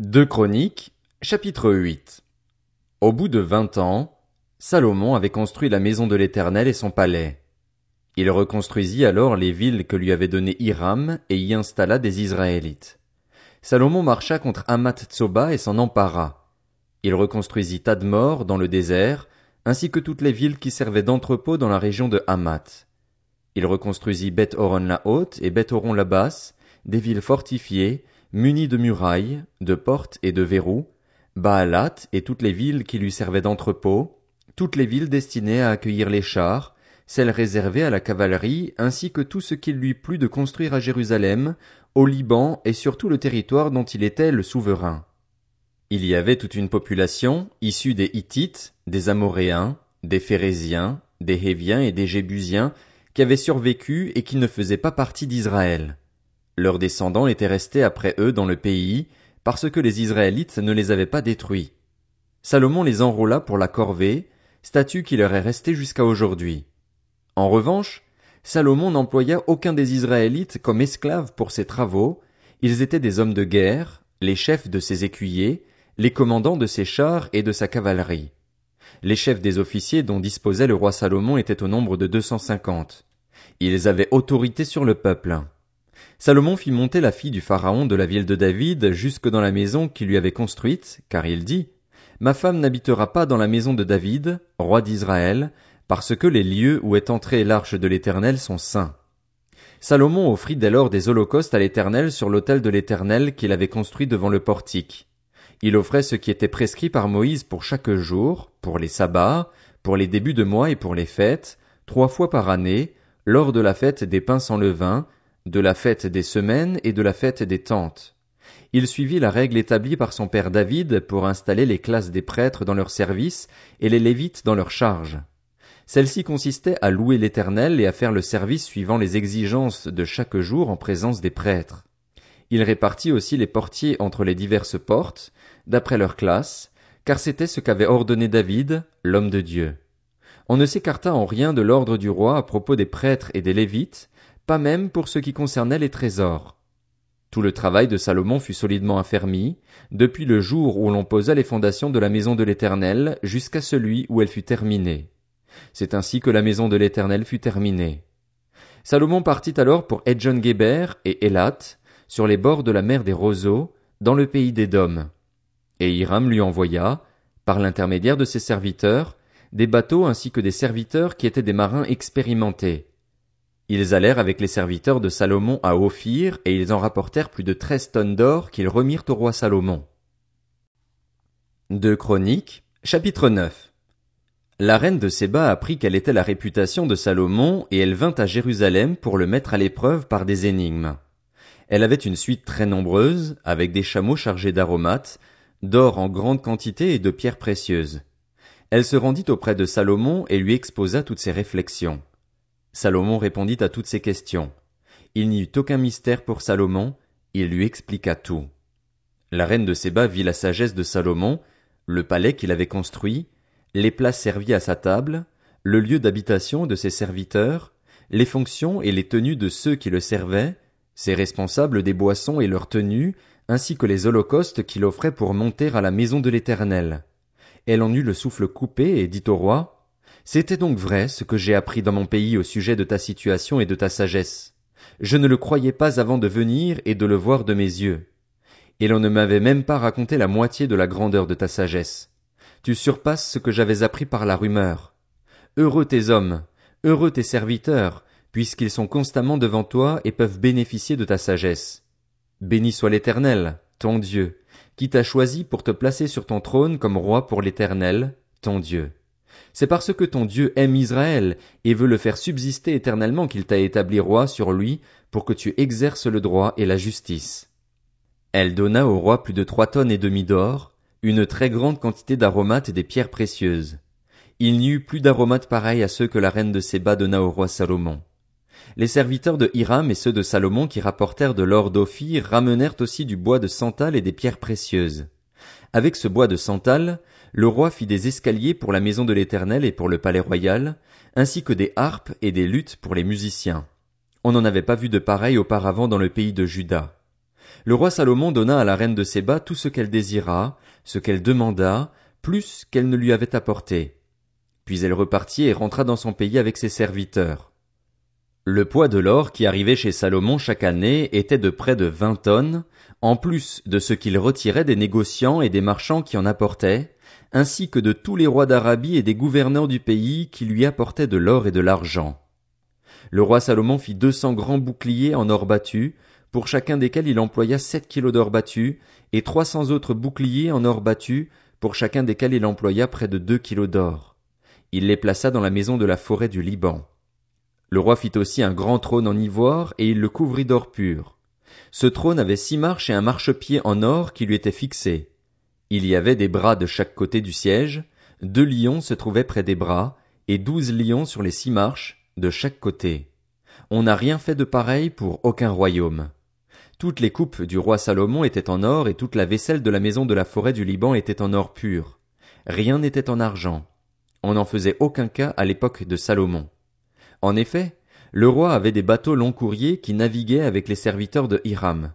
Deux Chroniques, chapitre 8 Au bout de vingt ans, Salomon avait construit la maison de l'Éternel et son palais. Il reconstruisit alors les villes que lui avait données Hiram et y installa des Israélites. Salomon marcha contre Hamath Tsoba et s'en empara. Il reconstruisit Tadmor dans le désert, ainsi que toutes les villes qui servaient d'entrepôt dans la région de Hamath. Il reconstruisit Beth Horon la haute et Beth Horon la basse, des villes fortifiées, munies de murailles, de portes et de verrous, Baalat et toutes les villes qui lui servaient d'entrepôt, toutes les villes destinées à accueillir les chars, celles réservées à la cavalerie, ainsi que tout ce qu'il lui plut de construire à Jérusalem, au Liban et sur tout le territoire dont il était le souverain. Il y avait toute une population, issue des Hittites, des Amoréens, des Phérésiens, des Héviens et des Jébusiens, qui avaient survécu et qui ne faisaient pas partie d'Israël. Leurs descendants étaient restés après eux dans le pays, parce que les Israélites ne les avaient pas détruits. Salomon les enrôla pour la corvée, statut qui leur est resté jusqu'à aujourd'hui. En revanche, Salomon n'employa aucun des Israélites comme esclaves pour ses travaux, ils étaient des hommes de guerre, les chefs de ses écuyers, les commandants de ses chars et de sa cavalerie. Les chefs des officiers dont disposait le roi Salomon étaient au nombre de deux cent cinquante. Ils avaient autorité sur le peuple. Salomon fit monter la fille du pharaon de la ville de David jusque dans la maison qu'il lui avait construite, car il dit, Ma femme n'habitera pas dans la maison de David, roi d'Israël, parce que les lieux où est entrée l'arche de l'Éternel sont saints. Salomon offrit dès lors des holocaustes à l'Éternel sur l'autel de l'Éternel qu'il avait construit devant le portique. Il offrait ce qui était prescrit par Moïse pour chaque jour, pour les sabbats, pour les débuts de mois et pour les fêtes, trois fois par année, lors de la fête des pains sans levain, de la fête des semaines et de la fête des tentes. Il suivit la règle établie par son père David pour installer les classes des prêtres dans leur service et les lévites dans leur charge. Celle-ci consistait à louer l'Éternel et à faire le service suivant les exigences de chaque jour en présence des prêtres. Il répartit aussi les portiers entre les diverses portes, d'après leur classe, car c'était ce qu'avait ordonné David, l'homme de Dieu. On ne s'écarta en rien de l'ordre du roi à propos des prêtres et des lévites, pas même pour ce qui concernait les trésors. Tout le travail de Salomon fut solidement affermi, depuis le jour où l'on posa les fondations de la maison de l'Éternel jusqu'à celui où elle fut terminée. C'est ainsi que la maison de l'Éternel fut terminée. Salomon partit alors pour Edjon-Geber et Elat, sur les bords de la mer des roseaux, dans le pays d'Édom. Et Hiram lui envoya, par l'intermédiaire de ses serviteurs, des bateaux ainsi que des serviteurs qui étaient des marins expérimentés. Ils allèrent avec les serviteurs de Salomon à Ophir, et ils en rapportèrent plus de treize tonnes d'or qu'ils remirent au roi Salomon. Deux Chroniques, chapitre 9 La reine de Séba apprit quelle était la réputation de Salomon, et elle vint à Jérusalem pour le mettre à l'épreuve par des énigmes. Elle avait une suite très nombreuse, avec des chameaux chargés d'aromates, d'or en grande quantité et de pierres précieuses. Elle se rendit auprès de Salomon et lui exposa toutes ses réflexions. Salomon répondit à toutes ces questions. Il n'y eut aucun mystère pour Salomon, il lui expliqua tout. La reine de Séba vit la sagesse de Salomon, le palais qu'il avait construit, les plats servis à sa table, le lieu d'habitation de ses serviteurs, les fonctions et les tenues de ceux qui le servaient, ses responsables des boissons et leurs tenues, ainsi que les holocaustes qu'il offrait pour monter à la maison de l'Éternel. Elle en eut le souffle coupé et dit au roi, c'était donc vrai ce que j'ai appris dans mon pays au sujet de ta situation et de ta sagesse. Je ne le croyais pas avant de venir et de le voir de mes yeux. Et l'on ne m'avait même pas raconté la moitié de la grandeur de ta sagesse. Tu surpasses ce que j'avais appris par la rumeur. Heureux tes hommes, heureux tes serviteurs, puisqu'ils sont constamment devant toi et peuvent bénéficier de ta sagesse. Béni soit l'Éternel, ton Dieu, qui t'a choisi pour te placer sur ton trône comme roi pour l'Éternel, ton Dieu. C'est parce que ton Dieu aime Israël et veut le faire subsister éternellement qu'il t'a établi roi sur lui pour que tu exerces le droit et la justice. Elle donna au roi plus de trois tonnes et demie d'or, une très grande quantité d'aromates et des pierres précieuses. Il n'y eut plus d'aromates pareils à ceux que la reine de Séba donna au roi Salomon. Les serviteurs de Hiram et ceux de Salomon qui rapportèrent de l'or d'Ophir ramenèrent aussi du bois de santal et des pierres précieuses. Avec ce bois de santal, le roi fit des escaliers pour la maison de l'Éternel et pour le palais royal, ainsi que des harpes et des luttes pour les musiciens. On n'en avait pas vu de pareil auparavant dans le pays de Juda. Le roi Salomon donna à la reine de Séba tout ce qu'elle désira, ce qu'elle demanda, plus qu'elle ne lui avait apporté. Puis elle repartit et rentra dans son pays avec ses serviteurs. Le poids de l'or qui arrivait chez Salomon chaque année était de près de vingt tonnes, en plus de ce qu'il retirait des négociants et des marchands qui en apportaient, ainsi que de tous les rois d'Arabie et des gouverneurs du pays qui lui apportaient de l'or et de l'argent. Le roi Salomon fit deux cents grands boucliers en or battu, pour chacun desquels il employa sept kilos d'or battu, et trois cents autres boucliers en or battu, pour chacun desquels il employa près de deux kilos d'or. Il les plaça dans la maison de la forêt du Liban. Le roi fit aussi un grand trône en ivoire, et il le couvrit d'or pur. Ce trône avait six marches et un marchepied en or qui lui étaient fixés. Il y avait des bras de chaque côté du siège, deux lions se trouvaient près des bras, et douze lions sur les six marches, de chaque côté. On n'a rien fait de pareil pour aucun royaume. Toutes les coupes du roi Salomon étaient en or et toute la vaisselle de la maison de la forêt du Liban était en or pur. Rien n'était en argent. On n'en faisait aucun cas à l'époque de Salomon. En effet, le roi avait des bateaux long courriers qui naviguaient avec les serviteurs de Hiram.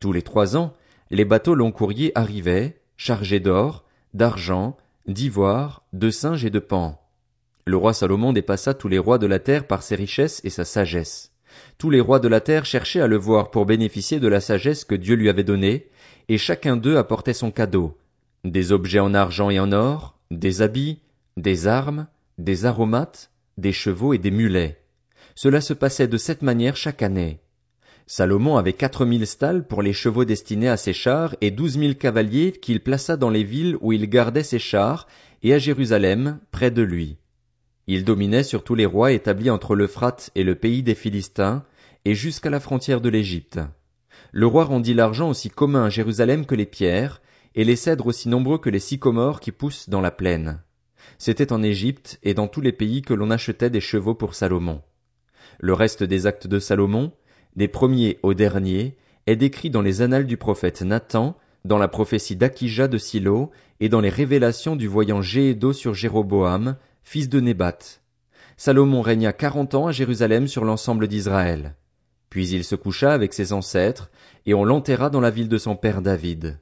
Tous les trois ans, les bateaux long courriers arrivaient, chargés d'or, d'argent, d'ivoire, de singes et de pans. Le roi Salomon dépassa tous les rois de la terre par ses richesses et sa sagesse. Tous les rois de la terre cherchaient à le voir pour bénéficier de la sagesse que Dieu lui avait donnée, et chacun d'eux apportait son cadeau. Des objets en argent et en or, des habits, des armes, des aromates, des chevaux et des mulets. Cela se passait de cette manière chaque année. Salomon avait quatre mille stalles pour les chevaux destinés à ses chars et douze mille cavaliers qu'il plaça dans les villes où il gardait ses chars et à Jérusalem, près de lui. Il dominait sur tous les rois établis entre l'Euphrate et le pays des Philistins, et jusqu'à la frontière de l'Égypte. Le roi rendit l'argent aussi commun à Jérusalem que les pierres, et les cèdres aussi nombreux que les sycomores qui poussent dans la plaine. C'était en Égypte et dans tous les pays que l'on achetait des chevaux pour Salomon. Le reste des actes de Salomon, des premiers aux derniers, est décrit dans les annales du prophète Nathan, dans la prophétie d'Akija de Silo, et dans les révélations du voyant Géédo sur Jéroboam, fils de Nébat. Salomon régna quarante ans à Jérusalem sur l'ensemble d'Israël. Puis il se coucha avec ses ancêtres, et on l'enterra dans la ville de son père David.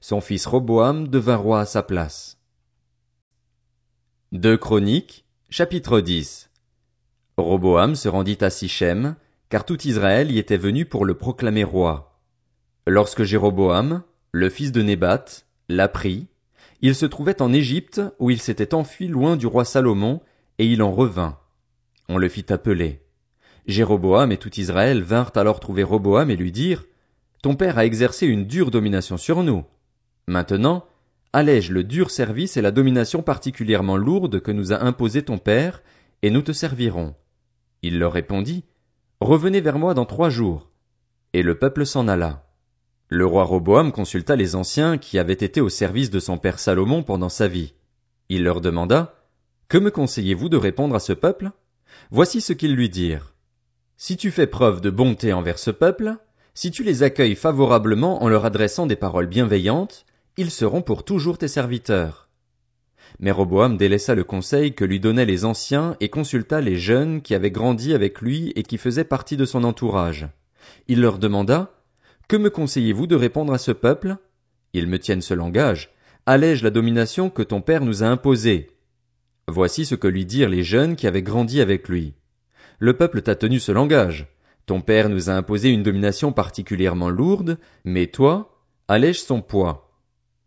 Son fils Roboam devint roi à sa place. Deux Chroniques, chapitre 10 Roboam se rendit à Sichem, car tout Israël y était venu pour le proclamer roi. Lorsque Jéroboam, le fils de Nébat, l'apprit, il se trouvait en Égypte où il s'était enfui loin du roi Salomon, et il en revint. On le fit appeler. Jéroboam et tout Israël vinrent alors trouver Roboam et lui dirent, Ton père a exercé une dure domination sur nous. Maintenant, allège le dur service et la domination particulièrement lourde que nous a imposé ton père, et nous te servirons. Il leur répondit, Revenez vers moi dans trois jours. Et le peuple s'en alla. Le roi Roboam consulta les anciens qui avaient été au service de son père Salomon pendant sa vie. Il leur demanda, Que me conseillez-vous de répondre à ce peuple? Voici ce qu'ils lui dirent. Si tu fais preuve de bonté envers ce peuple, si tu les accueilles favorablement en leur adressant des paroles bienveillantes, ils seront pour toujours tes serviteurs. Mais Roboam délaissa le conseil que lui donnaient les anciens et consulta les jeunes qui avaient grandi avec lui et qui faisaient partie de son entourage. Il leur demanda, que me conseillez-vous de répondre à ce peuple? Ils me tiennent ce langage. Allège la domination que ton père nous a imposée. Voici ce que lui dirent les jeunes qui avaient grandi avec lui. Le peuple t'a tenu ce langage. Ton père nous a imposé une domination particulièrement lourde, mais toi, allège son poids.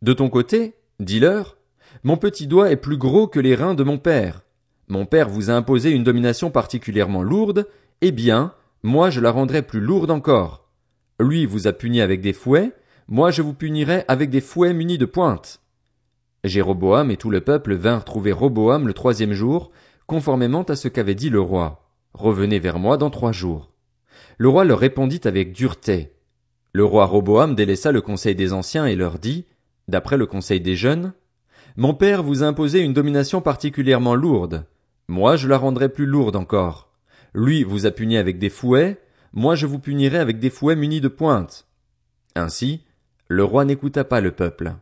De ton côté, dis-leur, mon petit doigt est plus gros que les reins de mon père. Mon père vous a imposé une domination particulièrement lourde, eh bien, moi je la rendrai plus lourde encore. Lui vous a puni avec des fouets, moi je vous punirai avec des fouets munis de pointes. Jéroboam et tout le peuple vinrent trouver Roboam le troisième jour, conformément à ce qu'avait dit le roi. Revenez vers moi dans trois jours. Le roi leur répondit avec dureté. Le roi Roboam délaissa le conseil des anciens et leur dit, d'après le conseil des jeunes, Mon père vous a imposé une domination particulièrement lourde. Moi je la rendrai plus lourde encore. Lui vous a puni avec des fouets, moi je vous punirai avec des fouets munis de pointes. Ainsi, le roi n'écouta pas le peuple.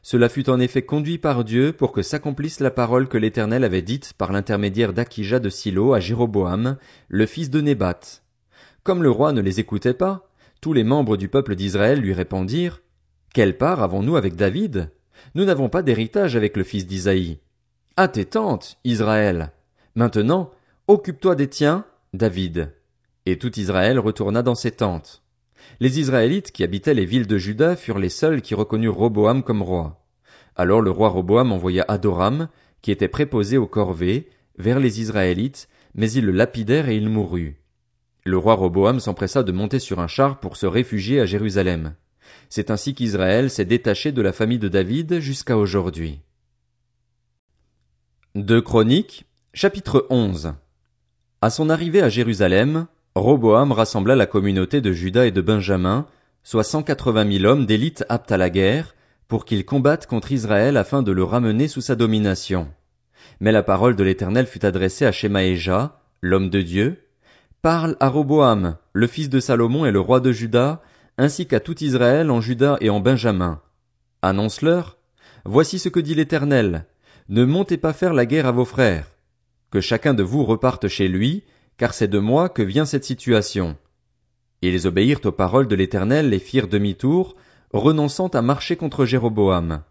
Cela fut en effet conduit par Dieu pour que s'accomplisse la parole que l'Éternel avait dite par l'intermédiaire d'Akija de Silo à Jéroboam, le fils de Nébat. Comme le roi ne les écoutait pas, tous les membres du peuple d'Israël lui répondirent, Quelle part avons-nous avec David? Nous n'avons pas d'héritage avec le fils d'Isaïe. À tes tentes, Israël. Maintenant, occupe-toi des tiens, David. Et tout Israël retourna dans ses tentes. Les Israélites qui habitaient les villes de Juda furent les seuls qui reconnurent Roboam comme roi. Alors le roi Roboam envoya Adoram, qui était préposé aux corvées, vers les Israélites, mais ils le lapidèrent et il mourut. Le roi Roboam s'empressa de monter sur un char pour se réfugier à Jérusalem. C'est ainsi qu'Israël s'est détaché de la famille de David jusqu'à aujourd'hui. Deux Chroniques, chapitre 11. À son arrivée à Jérusalem, Roboam rassembla la communauté de Juda et de Benjamin, soit cent quatre-vingt mille hommes d'élite aptes à la guerre, pour qu'ils combattent contre Israël afin de le ramener sous sa domination. Mais la parole de l'Éternel fut adressée à Shemaéja, l'homme de Dieu. Parle à Roboam, le fils de Salomon et le roi de Juda, ainsi qu'à tout Israël en Juda et en Benjamin. Annonce-leur, Voici ce que dit l'Éternel. Ne montez pas faire la guerre à vos frères. Que chacun de vous reparte chez lui, car c'est de moi que vient cette situation. Ils obéirent aux paroles de l'Éternel et firent demi-tour, renonçant à marcher contre Jéroboam.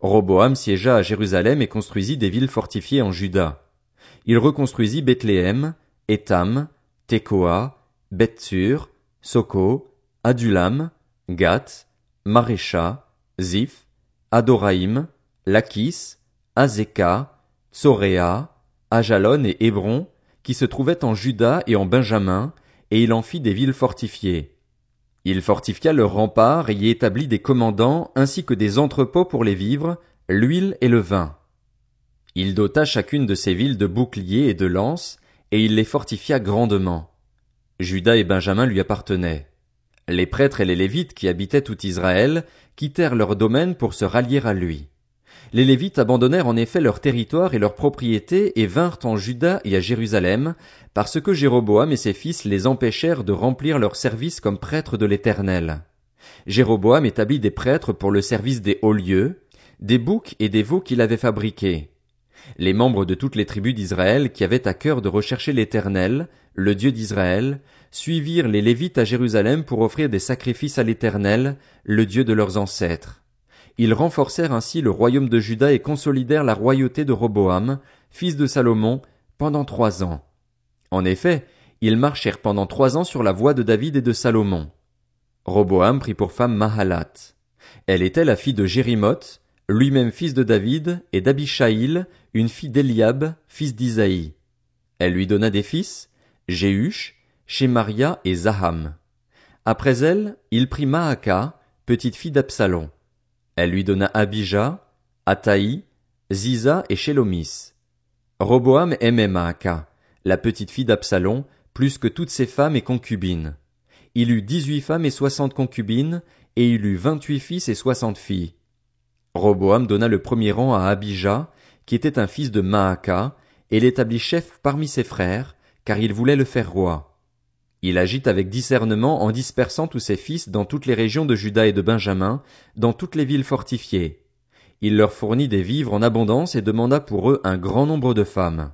Roboam siégea à Jérusalem et construisit des villes fortifiées en Juda. Il reconstruisit Bethléem, Étam, Tekoa, Bethsur, Soko, Adulam, Gath, Marécha, Ziph, Adoraïm, Lachis, Azeka, Tsoréa, Ajalon et Hébron, qui se trouvaient en Juda et en Benjamin, et il en fit des villes fortifiées. Il fortifia leurs remparts et y établit des commandants ainsi que des entrepôts pour les vivres, l'huile et le vin. Il dota chacune de ces villes de boucliers et de lances, et il les fortifia grandement. Judas et Benjamin lui appartenaient. Les prêtres et les Lévites qui habitaient tout Israël quittèrent leur domaine pour se rallier à lui. Les Lévites abandonnèrent en effet leur territoire et leurs propriétés et vinrent en Juda et à Jérusalem, parce que Jéroboam et ses fils les empêchèrent de remplir leur service comme prêtres de l'Éternel. Jéroboam établit des prêtres pour le service des hauts lieux, des boucs et des veaux qu'il avait fabriqués. Les membres de toutes les tribus d'Israël qui avaient à cœur de rechercher l'Éternel, le Dieu d'Israël, suivirent les Lévites à Jérusalem pour offrir des sacrifices à l'Éternel, le Dieu de leurs ancêtres. Ils renforcèrent ainsi le royaume de Juda et consolidèrent la royauté de Roboam, fils de Salomon, pendant trois ans. En effet, ils marchèrent pendant trois ans sur la voie de David et de Salomon. Roboam prit pour femme Mahalat. Elle était la fille de Jérimoth, lui-même fils de David, et d'Abishaïl, une fille d'Eliab, fils d'Isaïe. Elle lui donna des fils, Jéhush, Shemaria et Zaham. Après elle, il prit Maaka, petite fille d'Absalom. Elle lui donna Abijah, Ataï, Ziza et Shelomis. Roboam aimait Maaka, la petite fille d'Absalom, plus que toutes ses femmes et concubines. Il eut dix-huit femmes et soixante concubines, et il eut vingt-huit fils et soixante filles. Roboam donna le premier rang à Abijah, qui était un fils de Maaka, et l'établit chef parmi ses frères, car il voulait le faire roi. Il agit avec discernement en dispersant tous ses fils dans toutes les régions de Juda et de Benjamin, dans toutes les villes fortifiées. Il leur fournit des vivres en abondance et demanda pour eux un grand nombre de femmes.